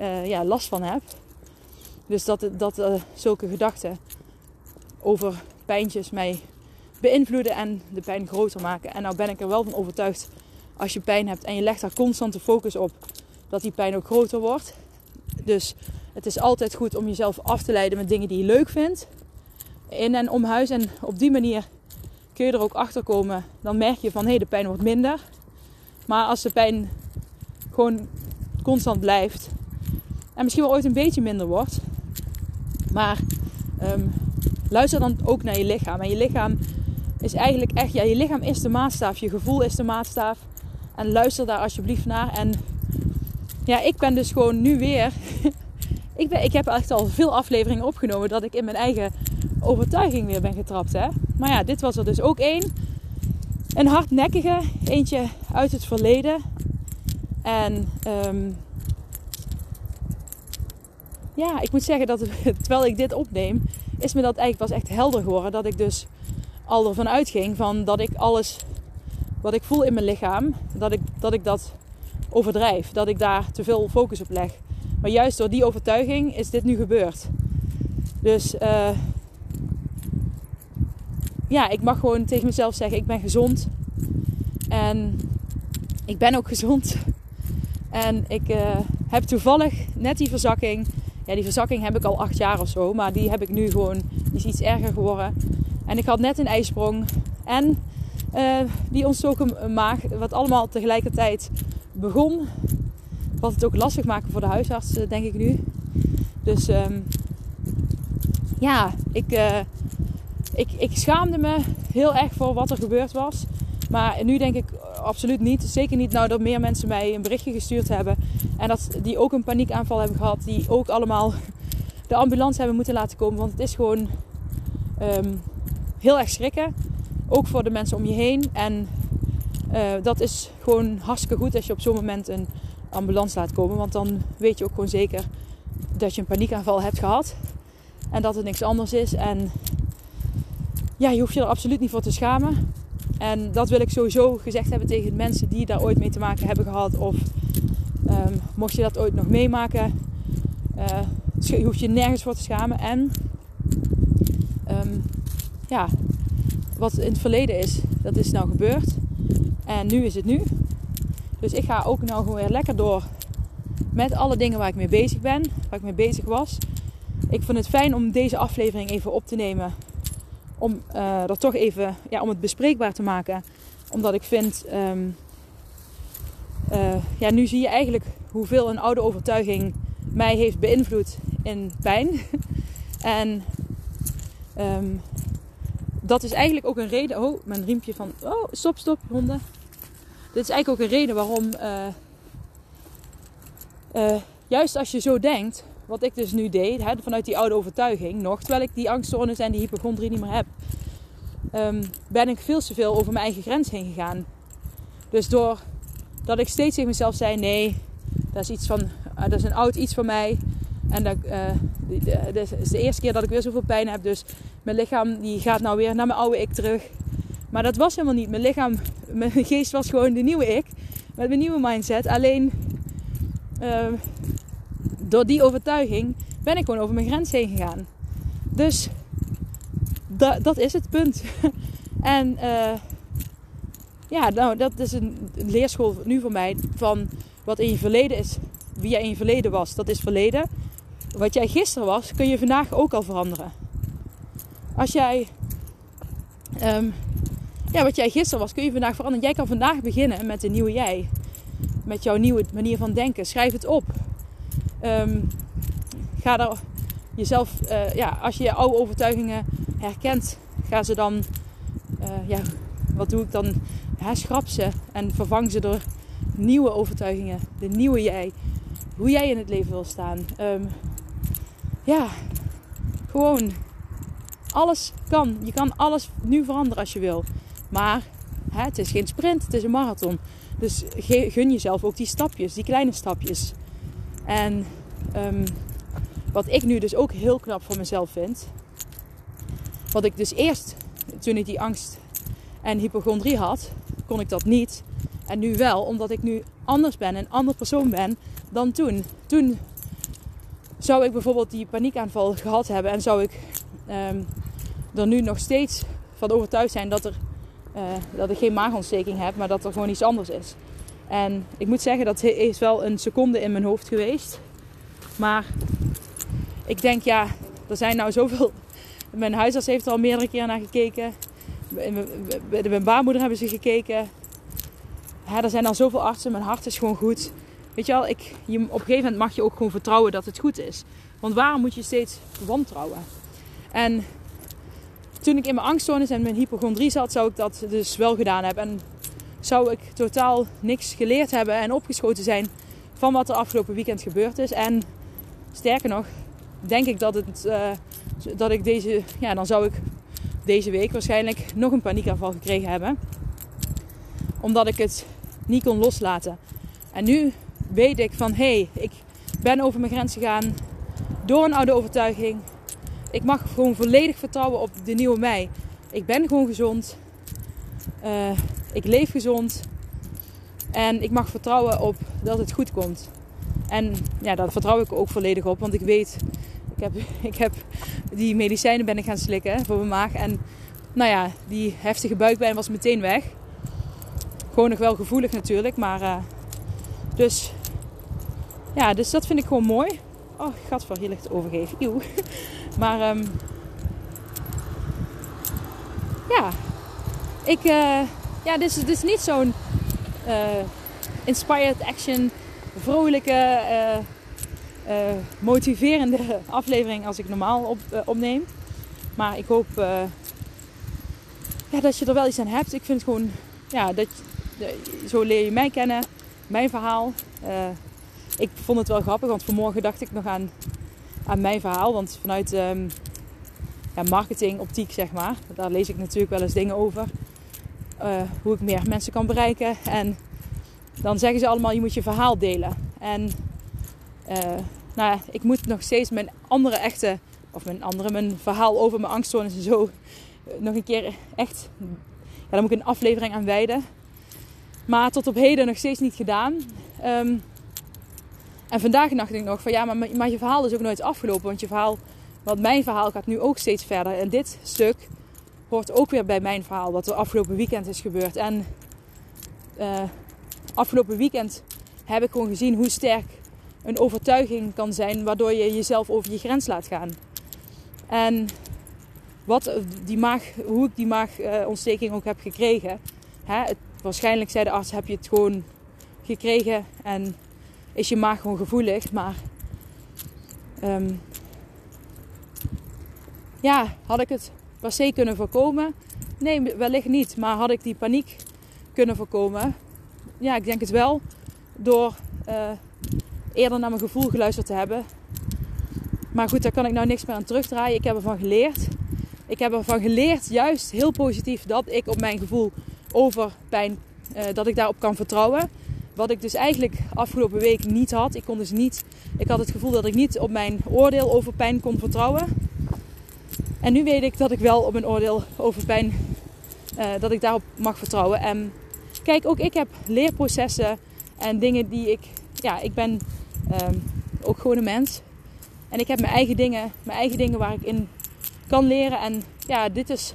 S1: uh, ja, last van heb. Dus dat, dat uh, zulke gedachten over pijntjes mij beïnvloeden en de pijn groter maken. En nou ben ik er wel van overtuigd, als je pijn hebt en je legt daar constant de focus op, dat die pijn ook groter wordt. Dus het is altijd goed om jezelf af te leiden met dingen die je leuk vindt. In en om huis. En op die manier kun je er ook achter komen. Dan merk je van hé, hey, de pijn wordt minder. Maar als de pijn gewoon constant blijft. En misschien wel ooit een beetje minder wordt. Maar um, luister dan ook naar je lichaam. En je lichaam is eigenlijk echt, ja, je lichaam is de maatstaaf. Je gevoel is de maatstaaf. En luister daar alsjeblieft naar. En ja, ik ben dus gewoon nu weer. ik, ben, ik heb echt al veel afleveringen opgenomen dat ik in mijn eigen overtuiging weer ben getrapt. Hè? Maar ja, dit was er dus ook één. Een hardnekkige, eentje uit het verleden. En um, ja, ik moet zeggen dat terwijl ik dit opneem, is me dat eigenlijk pas echt helder geworden. Dat ik dus al ervan uitging van dat ik alles wat ik voel in mijn lichaam, dat ik dat, ik dat overdrijf. Dat ik daar te veel focus op leg. Maar juist door die overtuiging is dit nu gebeurd. Dus uh, ja, ik mag gewoon tegen mezelf zeggen: ik ben gezond. En ik ben ook gezond. En ik uh, heb toevallig net die verzakking. Ja, die verzakking heb ik al acht jaar of zo. Maar die heb ik nu gewoon. Is iets erger geworden. En ik had net een ijsprong. En uh, die ontstoken maag. Wat allemaal tegelijkertijd begon. Wat het ook lastig maken voor de huisarts, denk ik nu. Dus um, ja, ik, uh, ik, ik schaamde me heel erg voor wat er gebeurd was. Maar nu denk ik absoluut niet. Zeker niet nou dat meer mensen mij een berichtje gestuurd hebben. En dat die ook een paniekaanval hebben gehad. Die ook allemaal de ambulance hebben moeten laten komen. Want het is gewoon um, heel erg schrikken. Ook voor de mensen om je heen. En uh, dat is gewoon hartstikke goed als je op zo'n moment een ambulance laat komen. Want dan weet je ook gewoon zeker dat je een paniekaanval hebt gehad. En dat het niks anders is. En ja, je hoeft je er absoluut niet voor te schamen. En dat wil ik sowieso gezegd hebben tegen mensen die daar ooit mee te maken hebben gehad. Of um, mocht je dat ooit nog meemaken, uh, je hoeft je nergens voor te schamen. En um, ja, wat in het verleden is, dat is nou gebeurd. En nu is het nu. Dus ik ga ook nou gewoon weer lekker door met alle dingen waar ik mee bezig ben, waar ik mee bezig was. Ik vond het fijn om deze aflevering even op te nemen om uh, dat toch even ja, om het bespreekbaar te maken. Omdat ik vind, um, uh, ja, nu zie je eigenlijk hoeveel een oude overtuiging mij heeft beïnvloed in pijn. en um, dat is eigenlijk ook een reden. Oh, mijn riempje van. Oh, stop, stop, honden. Dit is eigenlijk ook een reden waarom. Uh, juist als je zo denkt, wat ik dus nu deed, hè, vanuit die oude overtuiging nog, terwijl ik die angststoornis en die hypochondrie niet meer heb, um, ben ik veel te veel over mijn eigen grens heen gegaan. Dus doordat ik steeds tegen mezelf zei: nee, dat is iets van, uh, dat is een oud iets van mij. En dat, dit is de eerste keer dat ik weer zoveel pijn heb. Dus mijn lichaam die gaat nou weer naar mijn oude ik terug. Maar dat was helemaal niet. Mijn lichaam, mijn geest was gewoon de nieuwe ik. Met mijn nieuwe mindset. Alleen uh, door die overtuiging ben ik gewoon over mijn grens heen gegaan. Dus dat, is het punt. en uh, ja, nou, dat is een, leerschool nu voor mij. Van wat in je verleden is, wie jij in je verleden was, dat is verleden. Wat jij gisteren was, kun je vandaag ook al veranderen. Als jij, um, ja, wat jij gisteren was, kun je vandaag veranderen. Jij kan vandaag beginnen met een nieuwe jij. Met jouw nieuwe manier van denken. Schrijf het op. Um, ga er jezelf, uh, ja, als je je oude overtuigingen herkent, ga ze dan, uh, ja, wat doe ik dan? Ja, schrap ze en vervang ze door nieuwe overtuigingen, de nieuwe jij, hoe jij in het leven wil staan. Um, ja, gewoon alles kan. Je kan alles nu veranderen als je wil. Maar hè, het is geen sprint, het is een marathon. Dus gun jezelf ook die stapjes, die kleine stapjes. En um, wat ik nu dus ook heel knap voor mezelf vind. Wat ik dus eerst, toen ik die angst en hypochondrie had, kon ik dat niet. En nu wel, omdat ik nu anders ben, een ander persoon ben dan toen. Toen zou ik bijvoorbeeld die paniekaanval gehad hebben en zou ik um, er nu nog steeds van overtuigd zijn dat, er, uh, dat ik geen maagontsteking heb, maar dat er gewoon iets anders is. En ik moet zeggen, dat is wel een seconde in mijn hoofd geweest. Maar ik denk, ja, er zijn nou zoveel. Mijn huisarts heeft er al meerdere keren naar gekeken. Mijn baarmoeder hebben ze gekeken. Ja, er zijn al zoveel artsen. Mijn hart is gewoon goed. Weet je wel, ik, je, op een gegeven moment mag je ook gewoon vertrouwen dat het goed is. Want waarom moet je steeds wantrouwen? En toen ik in mijn angststoornis en mijn hypochondrie zat, zou ik dat dus wel gedaan hebben. En zou ik totaal niks geleerd hebben en opgeschoten zijn van wat er afgelopen weekend gebeurd is. En sterker nog, denk ik dat, het, uh, dat ik deze, ja, dan zou ik deze week waarschijnlijk nog een paniekaanval gekregen hebben. Omdat ik het niet kon loslaten. En nu weet ik van hé, hey, ik ben over mijn grens gegaan door een oude overtuiging. Ik mag gewoon volledig vertrouwen op de nieuwe mij. ik ben gewoon gezond. Uh, ik leef gezond. En ik mag vertrouwen op dat het goed komt. En ja, daar vertrouw ik ook volledig op. Want ik weet, ik heb, ik heb die medicijnen ben ik gaan slikken voor mijn maag. En nou ja, die heftige buikpijn was meteen weg. Gewoon nog wel gevoelig natuurlijk. Maar uh, dus ja, dus dat vind ik gewoon mooi. Oh, gadver, hier ligt overgeven. Eeuw. Maar um, ja, ik, uh, ja, dit is, dit is niet zo'n uh, inspired action, vrolijke, uh, motiverende aflevering als ik normaal op, opneem. Maar ik hoop ja, dat je er wel iets aan hebt. Ik vind gewoon, ja, dat, zo leer je mij kennen, mijn verhaal ik vond het wel grappig, want vanmorgen dacht ik nog aan, aan mijn verhaal. Want vanuit um, ja, marketing, optiek zeg maar, daar lees ik natuurlijk wel eens dingen over. Uh, hoe ik meer mensen kan bereiken. En dan zeggen ze allemaal, je moet je verhaal delen. En uh, nou ja, ik moet nog steeds mijn andere echte, of mijn andere, mijn verhaal over mijn angststoornis en zo, eh, nog een keer echt, ja, daar moet ik een aflevering aan wijden. Maar tot op heden nog steeds niet gedaan. Um, en vandaag dacht ik nog van ja, maar, maar je verhaal is ook nooit afgelopen. Want je verhaal, want mijn verhaal gaat nu ook steeds verder. En dit stuk hoort ook weer bij mijn verhaal, wat er afgelopen weekend is gebeurd. En uh, afgelopen weekend heb ik gewoon gezien hoe sterk een overtuiging kan zijn, waardoor je jezelf over je grens laat gaan. En wat die maag, hoe ik die maagontsteking ook heb gekregen. Hè, het, waarschijnlijk zei de arts, heb je het gewoon gekregen en is je maag gewoon gevoelig. Maar um, ja, had ik het per se kunnen voorkomen? Nee, wellicht niet. Maar had ik die paniek kunnen voorkomen? Ja, ik denk het wel. Door uh, eerder naar mijn gevoel geluisterd te hebben. Maar goed, daar kan ik nou niks meer aan terugdraaien. Ik heb ervan geleerd. Ik heb ervan geleerd, juist heel positief, dat ik op mijn gevoel over pijn, uh, dat ik daarop kan vertrouwen. Wat ik dus eigenlijk afgelopen week niet had. Ik kon dus niet. Ik had het gevoel dat ik niet op mijn oordeel over pijn kon vertrouwen. En nu weet ik dat ik wel op mijn oordeel over pijn. Uh, dat ik daarop mag vertrouwen. En kijk, ook ik heb leerprocessen en dingen die ik. Ja, ik ben um, ook gewoon een mens. En ik heb mijn eigen dingen, mijn eigen dingen waar ik in kan leren. En ja, dit is,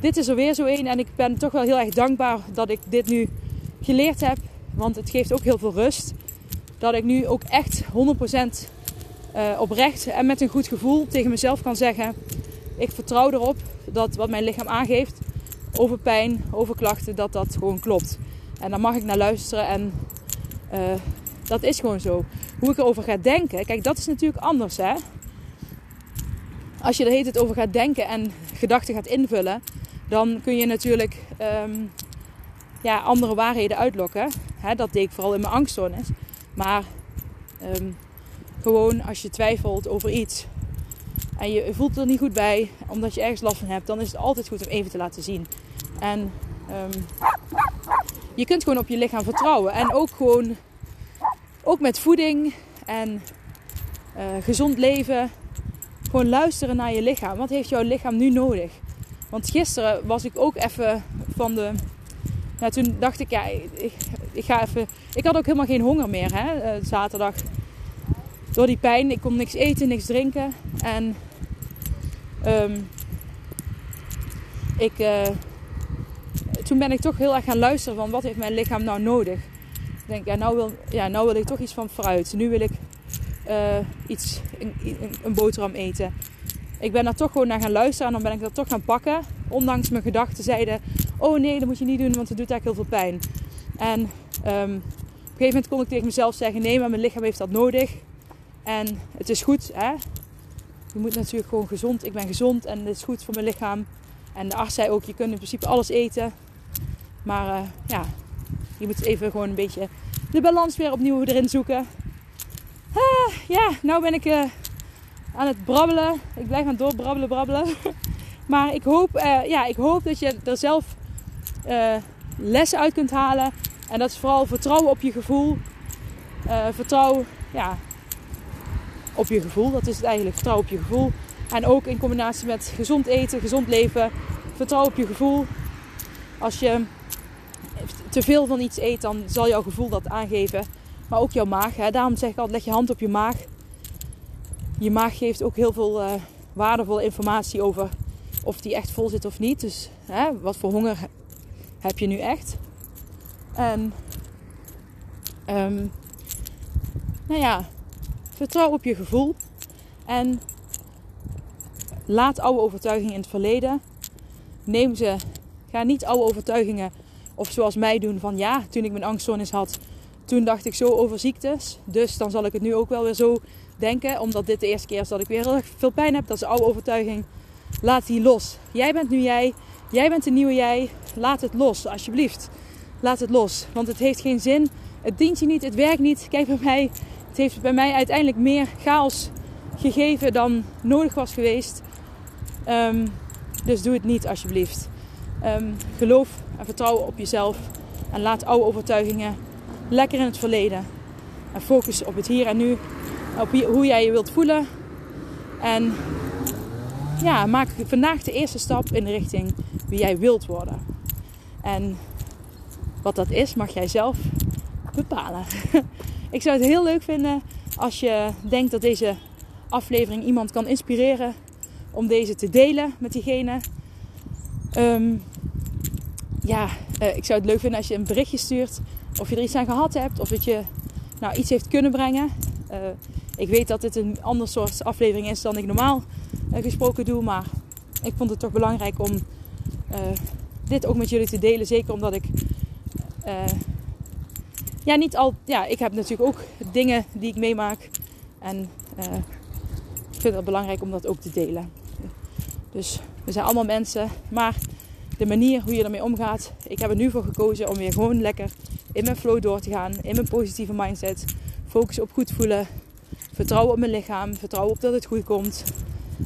S1: dit is er weer zo een. En ik ben toch wel heel erg dankbaar dat ik dit nu geleerd heb. Want het geeft ook heel veel rust. Dat ik nu ook echt 100% uh, eh, oprecht en met een goed gevoel tegen mezelf kan zeggen: Ik vertrouw erop dat wat mijn lichaam aangeeft over pijn, over klachten, dat dat gewoon klopt. En daar mag ik naar luisteren en uh, dat is gewoon zo. Hoe ik erover ga denken, kijk, dat is natuurlijk anders hè. Als je er heet het over gaat denken en gedachten gaat invullen, dan kun je natuurlijk um, ja, andere waarheden uitlokken. Hè, dat deed ik vooral in mijn angststoornis. Maar um, gewoon als je twijfelt over iets en je voelt er niet goed bij, omdat je ergens last van hebt, dan is het altijd goed om even te laten zien. En um, je kunt gewoon op je lichaam vertrouwen. En ook gewoon, ook met voeding en uh, gezond leven, gewoon luisteren naar je lichaam. Wat heeft jouw lichaam nu nodig? Want gisteren was ik ook even van de nou, toen dacht ik, ja, ik, ik, ga even. Ik had ook helemaal geen honger meer, hè, eh, zaterdag. Door die pijn, ik kon niks eten, niks drinken. En um, ik, uh, toen ben ik toch heel erg gaan luisteren van wat heeft mijn lichaam nou nodig. Ik denk, ja, nou wil, ja, nou wil ik toch iets van fruit. Nu wil ik uh, iets, een, een, boterham eten. Ik ben daar toch gewoon naar gaan luisteren en dan ben ik dat toch gaan pakken. Ondanks mijn gedachten zeiden, oh nee, dat moet je niet doen, want het doet eigenlijk heel veel pijn. En um, op een gegeven moment kon ik tegen mezelf zeggen, nee, maar mijn lichaam heeft dat nodig. En het is goed, hè. Je moet natuurlijk gewoon gezond, ik ben gezond en het is goed voor mijn lichaam. En de arts zei ook, je kunt in principe alles eten. Maar uh, ja, je moet even gewoon een beetje de balans weer opnieuw erin zoeken. Ah, ja, nou ben ik uh, aan het brabbelen. Ik blijf aan het doorbrabbelen, brabbelen. maar ik hoop, uh, ja, ik hoop dat je er zelf lessen uit kunt halen. En dat is vooral vertrouwen op je gevoel. Vertrouwen ja, op je gevoel, dat is het eigenlijk. Vertrouwen op je gevoel. En ook in combinatie met gezond eten, gezond leven, vertrouw op je gevoel. Als je te veel van iets eet, dan zal jouw gevoel dat aangeven. Maar ook jouw maag. Hè. Daarom zeg ik altijd, leg je hand op je maag. Je maag geeft ook heel veel uh, waardevolle informatie over of die echt vol zit of niet. Dus hè, wat voor honger heb je nu echt? En um, nou ja, vertrouw op je gevoel. En laat oude overtuigingen in het verleden. Neem ze. Ga niet oude overtuigingen of zoals mij doen van ja, toen ik mijn angststoornis had, toen dacht ik zo over ziektes. Dus dan zal ik het nu ook wel weer zo denken. Omdat dit de eerste keer is dat ik weer heel erg veel pijn heb. Dat is oude overtuiging. Laat die los. Jij bent nu jij. Jij bent de nieuwe jij. Laat het los, alsjeblieft. Laat het los. Want het heeft geen zin. Het dient je niet. Het werkt niet. Kijk bij mij. Heeft bij mij uiteindelijk meer chaos gegeven dan nodig was geweest. Um, dus doe het niet, alsjeblieft. Um, geloof en vertrouw op jezelf. En laat oude overtuigingen lekker in het verleden. En focus op het hier en nu. Op hoe jij je wilt voelen. En ja, maak vandaag de eerste stap in de richting wie jij wilt worden. En wat dat is, mag jij zelf bepalen. Ik zou het heel leuk vinden als je denkt dat deze aflevering iemand kan inspireren om deze te delen met diegene. Um, ja, uh, ik zou het leuk vinden als je een berichtje stuurt. Of je er iets aan gehad hebt. Of dat je nou, iets heeft kunnen brengen. Uh, ik weet dat dit een ander soort aflevering is dan ik normaal uh, gesproken doe. Maar ik vond het toch belangrijk om dit ook met jullie te delen. Zeker omdat ik. Ja, niet al. Ja, ik heb natuurlijk ook dingen die ik meemaak. En ik vind het belangrijk om dat ook te delen. Dus we zijn allemaal mensen. Maar de manier hoe je ermee omgaat. Ik heb er nu voor gekozen om weer gewoon lekker in mijn flow door te gaan. In mijn positieve mindset. Focus op goed voelen. Vertrouwen op mijn lichaam. Vertrouwen op dat het goed komt.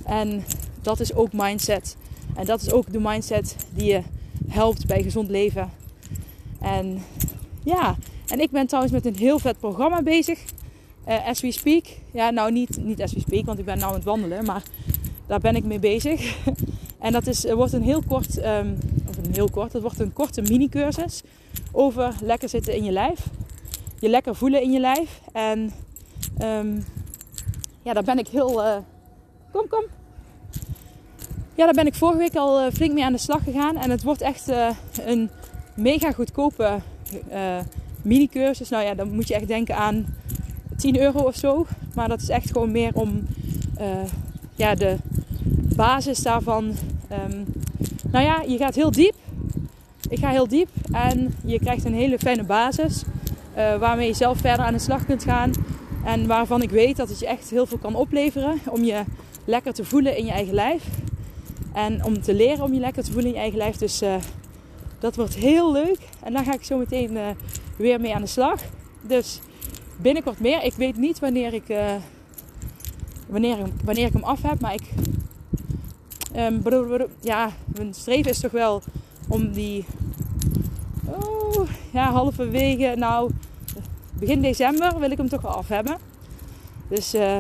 S1: En dat is ook mindset. En dat is ook de mindset die je helpt bij gezond leven. En ja, en ik ben trouwens met een heel vet programma bezig. Uh, as we speak. Ja, nou niet, niet as we speak, want ik ben nou aan het wandelen. Maar daar ben ik mee bezig. En dat is, wordt een heel kort, um, of een heel kort, dat wordt een korte mini-cursus over lekker zitten in je lijf. Je lekker voelen in je lijf. En um, ja, daar ben ik heel. Uh, kom, kom. Ja, daar ben ik vorige week al uh, flink mee aan de slag gegaan. En het wordt echt een mega goedkope mini-cursus. Nou ja, dan moet je echt denken aan 10 euro of zo. Maar dat is echt gewoon meer om ja, de basis daarvan Um, nou ja, je gaat heel diep. Ik ga heel diep en je krijgt een hele fijne basis uh, waarmee je zelf verder aan de slag kunt gaan. En waarvan ik weet dat het je echt heel veel kan opleveren om je lekker te voelen in je eigen lijf. En om te leren om je lekker te voelen in je eigen lijf. Dus uh, dat wordt heel leuk. En daar ga ik zo meteen weer mee aan de slag. Dus binnenkort meer. Ik weet niet wanneer ik, wanneer, wanneer ik hem af heb. Maar ik Um, ja, mijn streven is toch wel om die oh, ja, halverwege, nou begin december wil ik hem toch wel af hebben. Dus uh,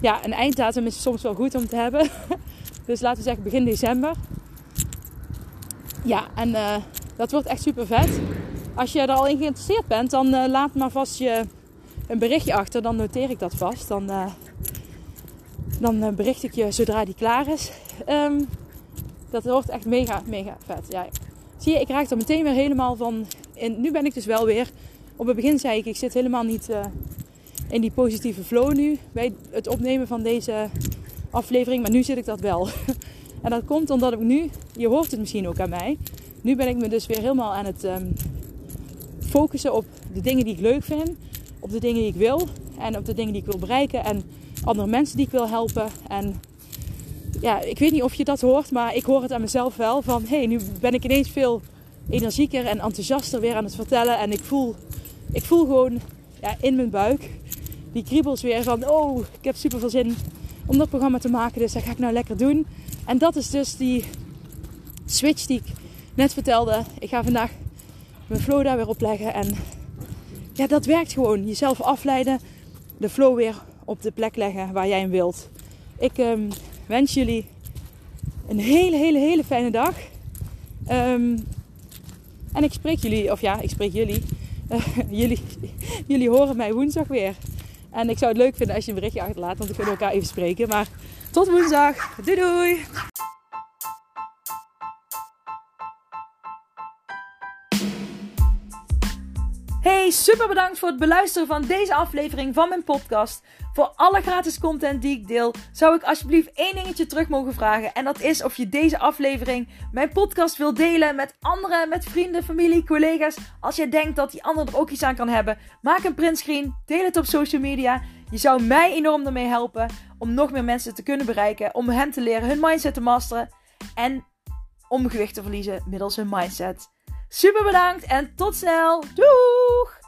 S1: ja, een einddatum is soms wel goed om te hebben. dus laten we zeggen begin december. Ja, en uh, dat wordt echt super vet. Als je er al in geïnteresseerd bent, dan uh, laat maar vast je een berichtje achter. Dan noteer ik dat vast. Dan dan eh, bericht ik je zodra die klaar is. Ehm, dat wordt echt mega, mega vet. Ja. Zie je, ik raak er meteen weer helemaal van. En nu ben ik dus wel weer. Op het begin zei ik, ik zit helemaal niet in die positieve flow nu. Bij het opnemen van deze aflevering. Maar nu zit ik dat wel. en dat komt omdat ik nu, je hoort het misschien ook aan mij. Nu ben ik me dus weer helemaal aan het um, focussen op de dingen die ik leuk vind. Op de dingen die ik wil. En op de dingen die ik wil bereiken. En andere mensen die ik wil helpen. En ja, ik weet niet of je dat hoort, maar ik hoor het aan mezelf wel. Van hé, hey, nu ben ik ineens veel energieker en enthousiaster weer aan het vertellen. En ik voel, ik voel gewoon ja, in mijn buik die kriebels weer van oh, ik heb super veel zin om dat programma te maken. Dus dat ga ik nou lekker doen. En dat is dus die switch die ik net vertelde. Ik ga vandaag mijn flow daar weer opleggen. En ja, dat werkt gewoon. Jezelf afleiden, de flow weer op de plek leggen waar jij hem wilt. Ik um, wens jullie een hele, hele, hele fijne dag. Ehm, en ik spreek jullie, of ja, ik spreek jullie. jullie, jullie horen mij woensdag weer. En ik zou het leuk vinden als je een berichtje achterlaat, want we kunnen elkaar even spreken. Maar tot woensdag. Doei doei! Hey, super bedankt voor het beluisteren van deze aflevering van mijn podcast. Voor alle gratis content die ik deel, zou ik alsjeblieft één dingetje terug mogen vragen. En dat is of je deze aflevering, mijn podcast, wil delen met anderen, met vrienden, familie, collega's. Als je denkt dat die ander er ook iets aan kan hebben, maak een printscreen, deel het op social media. Je zou mij enorm ermee helpen om nog meer mensen te kunnen bereiken, om hen te leren hun mindset te masteren en om gewicht te verliezen middels hun mindset. Super bedankt en tot snel. Doeg!